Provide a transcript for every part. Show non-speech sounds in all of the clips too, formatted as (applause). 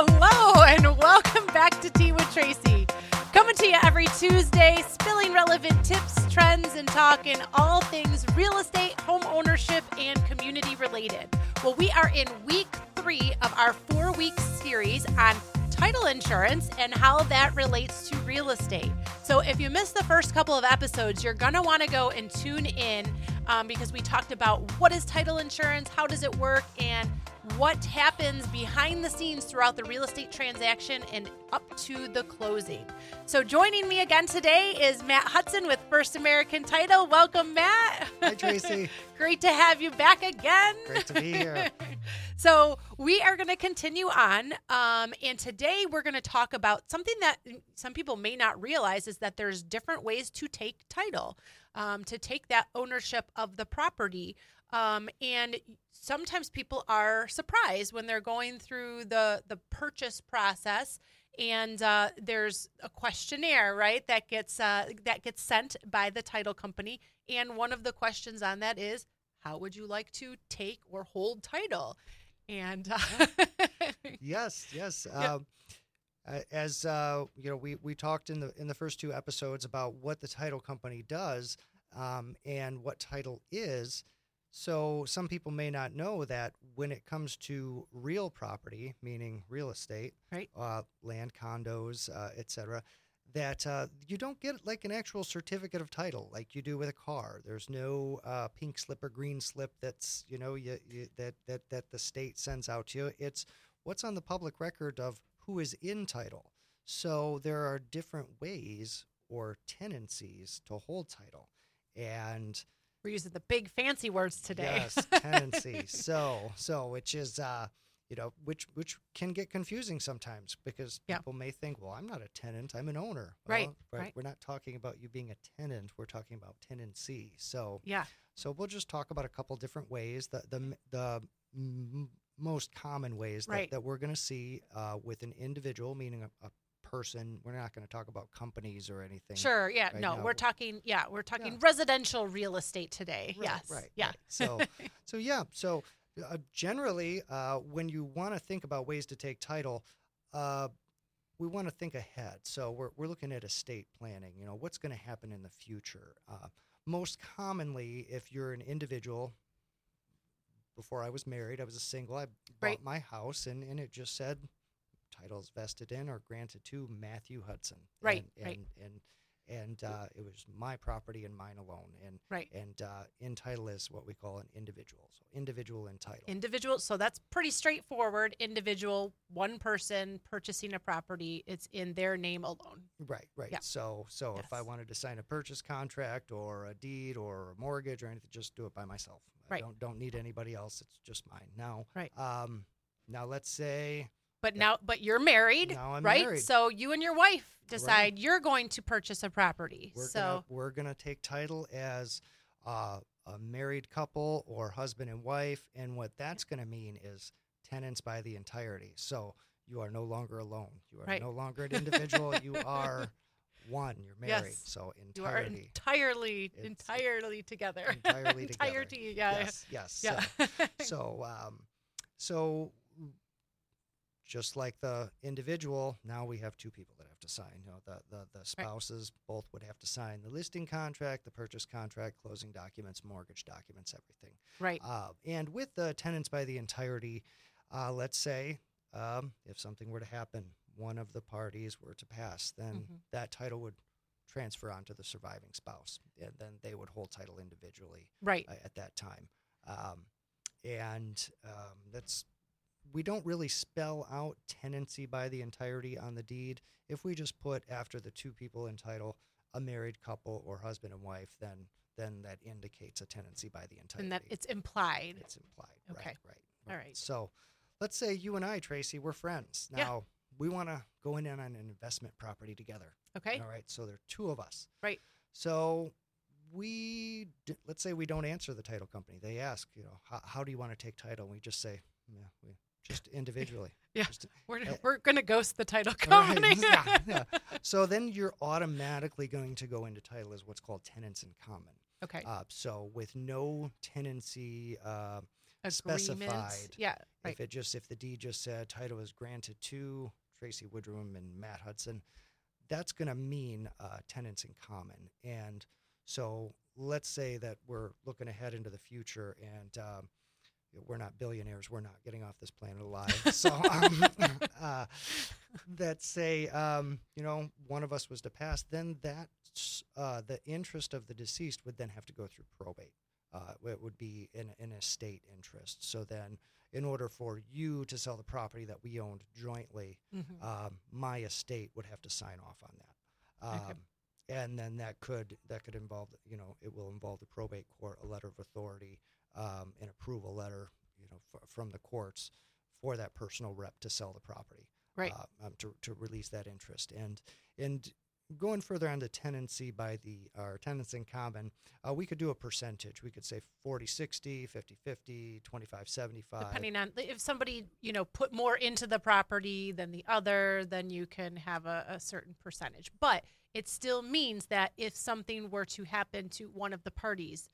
Hello, and welcome back to Tea with Tracy. Coming to you every Tuesday, spilling relevant tips, trends, and talking all things real estate, home ownership, and community related. Well, we are in week three of our four week series on title insurance and how that relates to real estate. So, if you missed the first couple of episodes, you're going to want to go and tune in um, because we talked about what is title insurance, how does it work, and what happens behind the scenes throughout the real estate transaction and up to the closing. So, joining me again today is Matt Hudson with First American Title. Welcome, Matt. Hi, Tracy. (laughs) Great to have you back again. Great to be here. (laughs) so, we are going to continue on. Um, and today we're going to talk about something that some people may not realize is that there's different ways to take title, um, to take that ownership of the property. Um, and sometimes people are surprised when they're going through the the purchase process and uh, there's a questionnaire right that gets uh, that gets sent by the title company and one of the questions on that is how would you like to take or hold title and uh, (laughs) yes yes yep. um, as uh, you know we, we talked in the in the first two episodes about what the title company does um, and what title is so some people may not know that when it comes to real property, meaning real estate, right, uh, land, condos, uh, etc., that uh, you don't get like an actual certificate of title like you do with a car. There's no uh, pink slip or green slip that's you know you, you, that that that the state sends out to you. It's what's on the public record of who is in title. So there are different ways or tenancies to hold title, and we're using the big fancy words today. Yes, (laughs) tenancy. so, so which is uh, you know, which which can get confusing sometimes because yeah. people may think, well, I'm not a tenant, I'm an owner. Well, right, right. We're not talking about you being a tenant. We're talking about tenancy. So, yeah. So we'll just talk about a couple different ways. The the the m- most common ways right. that, that we're going to see uh, with an individual, meaning a, a person. We're not going to talk about companies or anything. Sure. Yeah. Right no, now. we're talking. Yeah, we're talking yeah. residential real estate today. Right, yes. Right. Yeah. Right. So, (laughs) so yeah. So, uh, generally, uh, when you want to think about ways to take title, uh, we want to think ahead. So we're we're looking at estate planning. You know, what's going to happen in the future. Uh, most commonly, if you're an individual. Before I was married, I was a single. I bought right. my house, and, and it just said titles vested in or granted to Matthew Hudson. Right. And, right. and, and uh, it was my property and mine alone. And right. And uh, is what we call an individual. So individual in title. Individual. So that's pretty straightforward. Individual, one person purchasing a property. It's in their name alone. Right. Right. Yeah. So so yes. if I wanted to sign a purchase contract or a deed or a mortgage or anything, just do it by myself. Right. I don't don't need anybody else. It's just mine. Now. Right. Um. Now let's say but now, but you're married, now I'm right? Married. So you and your wife decide right. you're going to purchase a property. We're so gonna, we're going to take title as uh, a married couple or husband and wife, and what that's going to mean is tenants by the entirety. So you are no longer alone. You are right. no longer an individual. you (laughs) are one. You're married. Yes. So entirety. You are entirely, entirely together. Entirely (laughs) together. Entirety, yeah. Yes. Yes. Yeah. So, (laughs) so, um, so just like the individual, now we have two people that have to sign. You know, the the, the spouses right. both would have to sign the listing contract, the purchase contract, closing documents, mortgage documents, everything. Right. Uh, and with the tenants by the entirety, uh, let's say um, if something were to happen, one of the parties were to pass, then mm-hmm. that title would transfer onto the surviving spouse, and then they would hold title individually. Right. Uh, at that time. Um, and um, that's we don't really spell out tenancy by the entirety on the deed. If we just put after the two people in title a married couple or husband and wife, then then that indicates a tenancy by the entirety. And that it's implied. It's implied. Okay. Right, right. All right. So let's say you and I, Tracy, we're friends. Now Yeah. we want to go in on an investment property together. Okay. All right. So there are two of us. Right. So we let's say we don't answer the title company. They ask, you know, how, how do you want to take title? And we just say, yeah, we just individually. (laughs) Yeah. Just, We're, uh, we're going to ghost the title Right, (laughs) company. yeah, (laughs) yeah. So then you're automatically going to go into title as what's called tenants in common. okay. Uh, so with no tenancy uh, specified. Yeah, right. If it just if the deed just said title is granted to Tracy Woodrum and Matt Hudson, that's going to mean uh, tenants in common. And so let's say that we're looking ahead into the future and um, we're not billionaires. We're not getting off this planet alive. So (laughs) um, (laughs) uh, that say, um, you know, one of us was to pass, then that uh, the interest of the deceased would then have to go through probate. Uh, it would be in an estate interest. So then, in order for you to sell the property that we owned jointly, Mhm. um, my estate would have to sign off on that. Um, Okay. And then that could that could involve you know it will involve the probate court, a letter of authority, um, an approval letter, you know, f- from the courts for that personal rep to sell the property, Right. uh, um, to to release that interest, and and going further on the tenancy by the our tenants in common, uh, we could do a percentage. We could say 40 60, 50 50, 25 75. Depending on if somebody, you know, put more into the property than the other, then you can have a, a certain percentage. But it still means that if something were to happen to one of the parties,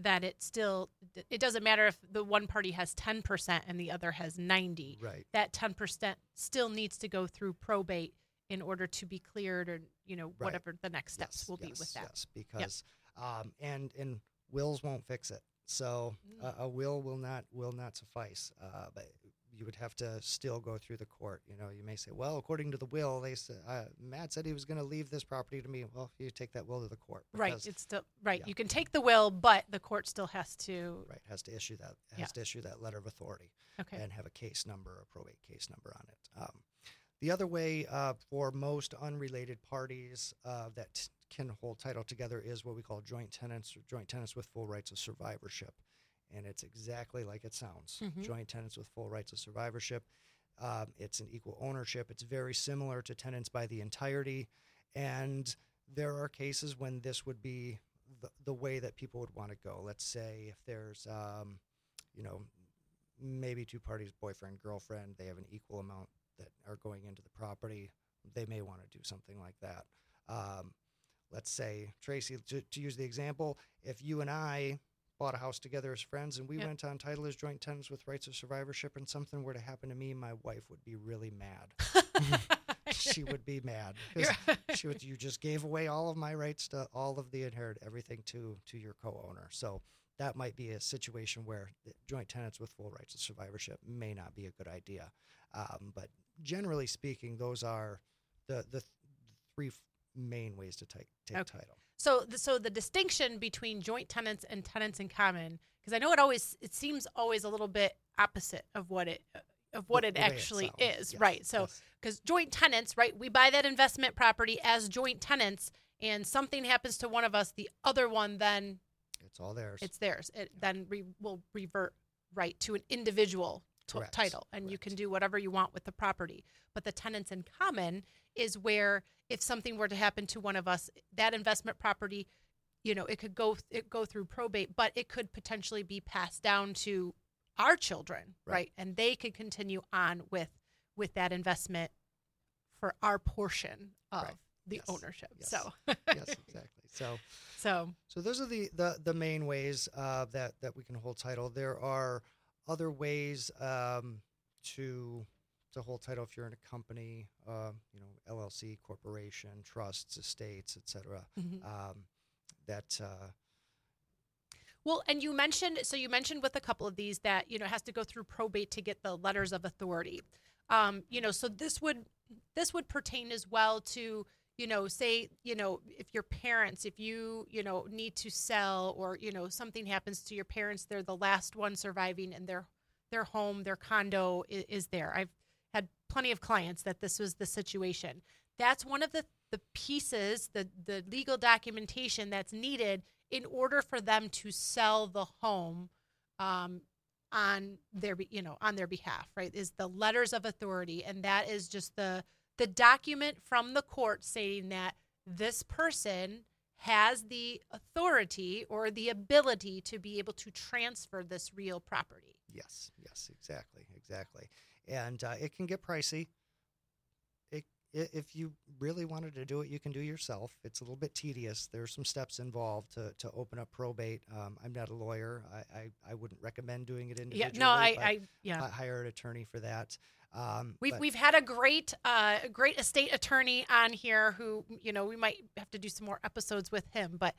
that it still it doesn't matter if the one party has 10% and the other has 90 Right. that 10% still needs to go through probate in order to be cleared or you know Right. whatever the next steps Yes, will be with that Yes, because um, and and wills won't fix it. So Mm. a, a will will not will not suffice. Uh, but you would have to still go through the court. You know, you may say, well, according to the will, they said uh, Matt said he was going to leave this property to me. Well, you take that will to the court. right it's still right yeah. you can take the will but the court still has to right has to issue that has Yeah. to issue that letter of authority. okay and have a case number, a probate case number on it. Um, the other way uh, for most unrelated parties uh, that can hold title together is what we call joint tenants or joint tenants with full rights of survivorship. And it's exactly like it sounds Mhm. joint tenants with full rights of survivorship. Um, it's an equal ownership. It's very similar to tenants by the entirety. And there are cases when this would be the, the way that people would want to go. Let's say if there's, um, you know, maybe two parties, boyfriend, girlfriend, they have an equal amount that are going into the property. They may want to do something like that. Um, let's say, Tracy, to, to use the example, if you and I bought a house together as friends and we Yep. went on title as joint tenants with rights of survivorship and something were to happen to me, my wife would be really mad. (laughs) she would be mad (laughs) 'cause You're- she would you just gave away all of my rights to all of the inherit everything to to your co-owner so that might be a situation where the joint tenants with full rights of survivorship may not be a good idea um, but generally speaking those are the the th- three main ways to take take Okay. title So, the, so the distinction between joint tenants and tenants in common, because I know it always it seems always a little bit opposite of what it of what The- it the actually sounds. is, Yes, right? So, yes. because joint tenants, right, we buy that investment property as joint tenants, and something happens to one of us, the other one then it's all theirs it's theirs. It then re, will revert right to an individual t- title, and you can do whatever you want with the property. But the tenants in common is where if something were to happen to one of us, that investment property, you know, it could go it go through probate, but it could potentially be passed down to our children, right? Right. And they could continue on with with that investment for our portion of Right. the Yes. ownership. Yes. So, yes exactly so (laughs) so So those are the the, the main ways uh, that that we can hold title. There are other ways um, to to hold title if you're in a company, uh, you know, LLC, corporation, trusts, estates, etc. mhm. Um, that uh, Well, and you mentioned so you mentioned with a couple of these that you know has to go through probate to get the letters of authority. Um, you know, so this would this would pertain as well to you know say you know if your parents if you you know need to sell or you know something happens to your parents they're the last one surviving and their their home their condo is, is there. I've had plenty of clients that this was the situation. That's one of the the pieces the the legal documentation that's needed in order for them to sell the home um, on their you know on their behalf right is the letters of authority. And that is just the the document from the court saying that this person has the authority or the ability to be able to transfer this real property yes, yes, exactly, exactly, and uh, it can get pricey. It if you really wanted to do it, you can do yourself. It's a little bit tedious. There's some steps involved to, to open up probate. Um, I'm not a lawyer. I, I, I wouldn't recommend doing it individually. Yeah, no, I, I yeah. hi- hire an attorney for that. Um, We've but- we've had a great uh, great estate attorney on here who you know we might have to do some more episodes with him, but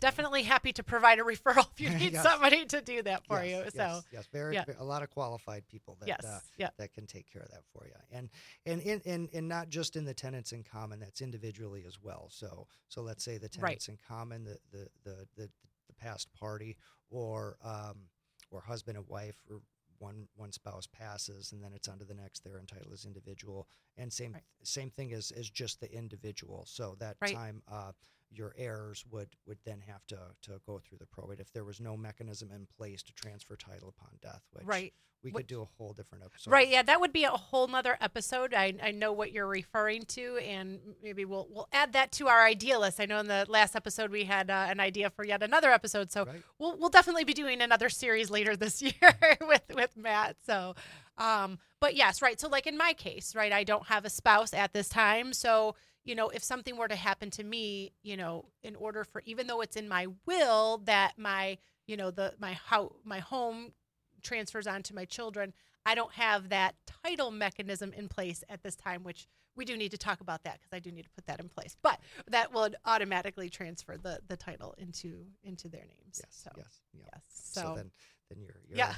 definitely happy to provide a referral if you (laughs) need Yes. somebody to do that for yes, you. yes, So yes, very, yeah. ve- a lot of qualified people that yes, uh, yeah, that can take care of that for you, and and in and, and not just in the tenants in common. That's individually as well. So so let's say the Right. tenants in common, the the the the, the past party, or um, or husband and wife, or one one spouse passes, and then it's on to the next. They're entitled as individual, and same Right. same thing as as just the individual. So that Right. time. Uh, your heirs would would then have to to go through the probate if there was no mechanism in place to transfer title upon death which right. we Which- could do a whole different episode. Right, yeah, that would be a whole nother episode. I, I know what you're referring to, and maybe we'll we'll add that to our idea list. I know in the last episode we had uh, an idea for yet another episode, so Right. we'll we'll definitely be doing another series later this (laughs) year with with Matt. So, um, but yes, right. So like in my case, right, I don't have a spouse at this time, so you know if something were to happen to me, you know, in order for even though it's in my will that my you know the my how my home transfers on to my children, I don't have that title mechanism in place at this time, which we do need to talk about that because I do need to put that in place. But that would automatically transfer the the title into into their names. Yes. So yes. Yeah. yes. So, So, then, then you're you're, yeah.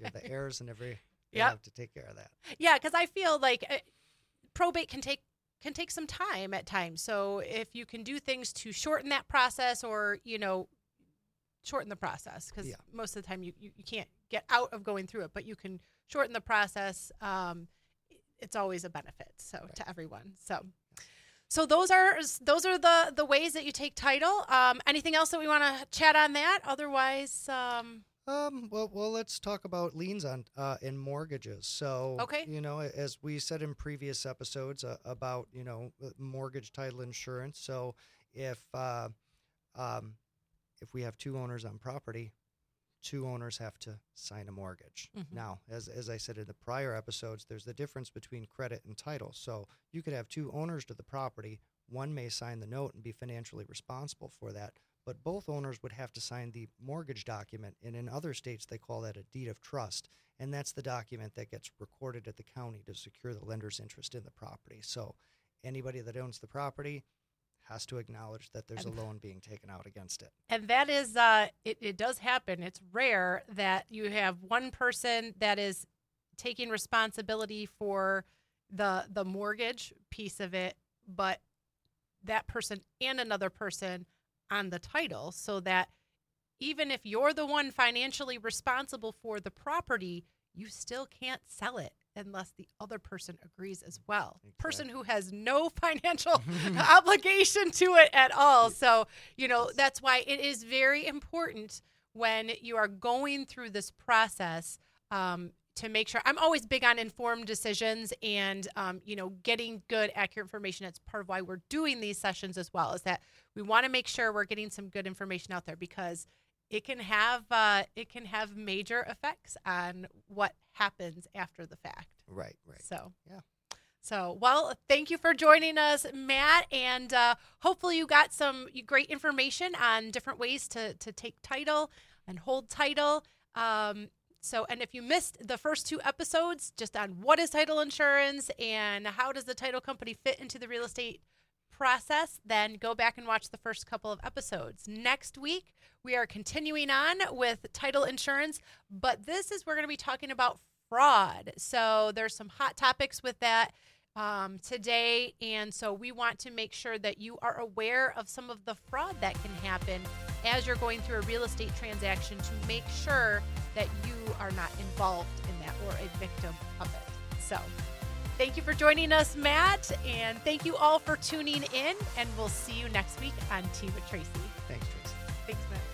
you're the (laughs) heirs and every. You Yep. have to take care of that. Yeah, because I feel like uh, probate can take can take some time at times. So if you can do things to shorten that process, or you know, shorten the process, because Yeah. most of the time you, you you can't get out of going through it, but you can shorten the process. Um, it's always a benefit so Right. to everyone. So. So those are those are the the ways that you take title. Um, anything else that we want to chat on that? Otherwise, um, Um. Well. Well. Let's talk about liens on uh, and mortgages. So. Okay. You know, as we said in previous episodes uh, about you know uh, mortgage title insurance. So if uh, um, if we have two owners on property, two owners have to sign a mortgage. Mhm. Now, as as I said in the prior episodes, there's the difference between credit and title. So you could have two owners to the property. One may sign the note and be financially responsible for that, but both owners would have to sign the mortgage document. And in other states, they call that a deed of trust. And that's the document that gets recorded at the county to secure the lender's interest in the property. So anybody that owns the property has to acknowledge that there's a loan being taken out against it. and that is uh it, it does happen it's rare that you have one person that is taking responsibility for the the mortgage piece of it but that person and another person on the title so that even if you're the one financially responsible for the property you still can't sell it unless the other person agrees as well person who has no (laughs) financial (laughs) obligation to it at all. So, you know, that's why it is very important when you are going through this process um, to make sure. I'm always big on informed decisions and, um, you know, getting good, accurate information. That's part of why we're doing these sessions as well, is that we want to make sure we're getting some good information out there because it can have uh, it can have major effects on what happens after the fact. Right, right. So Yeah. So well, thank you for joining us, Matt, and uh, hopefully you got some great information on different ways to to take title and hold title. Um, so, and if you missed the first two episodes, just on what is title insurance and how does the title company fit into the real estate process, then go back and watch the first couple of episodes. Next week, we are continuing on with title insurance, but this is we're going to be talking about fraud. So there's some hot topics with that um, today, and so we want to make sure that you are aware of some of the fraud that can happen as you're going through a real estate transaction to make sure that you are not involved in that or a victim of it. So. Thank you for joining us, Matt, and thank you all for tuning in. And we'll see you next week on Tea with Tracy. Thanks, Tracy. Thanks, Matt.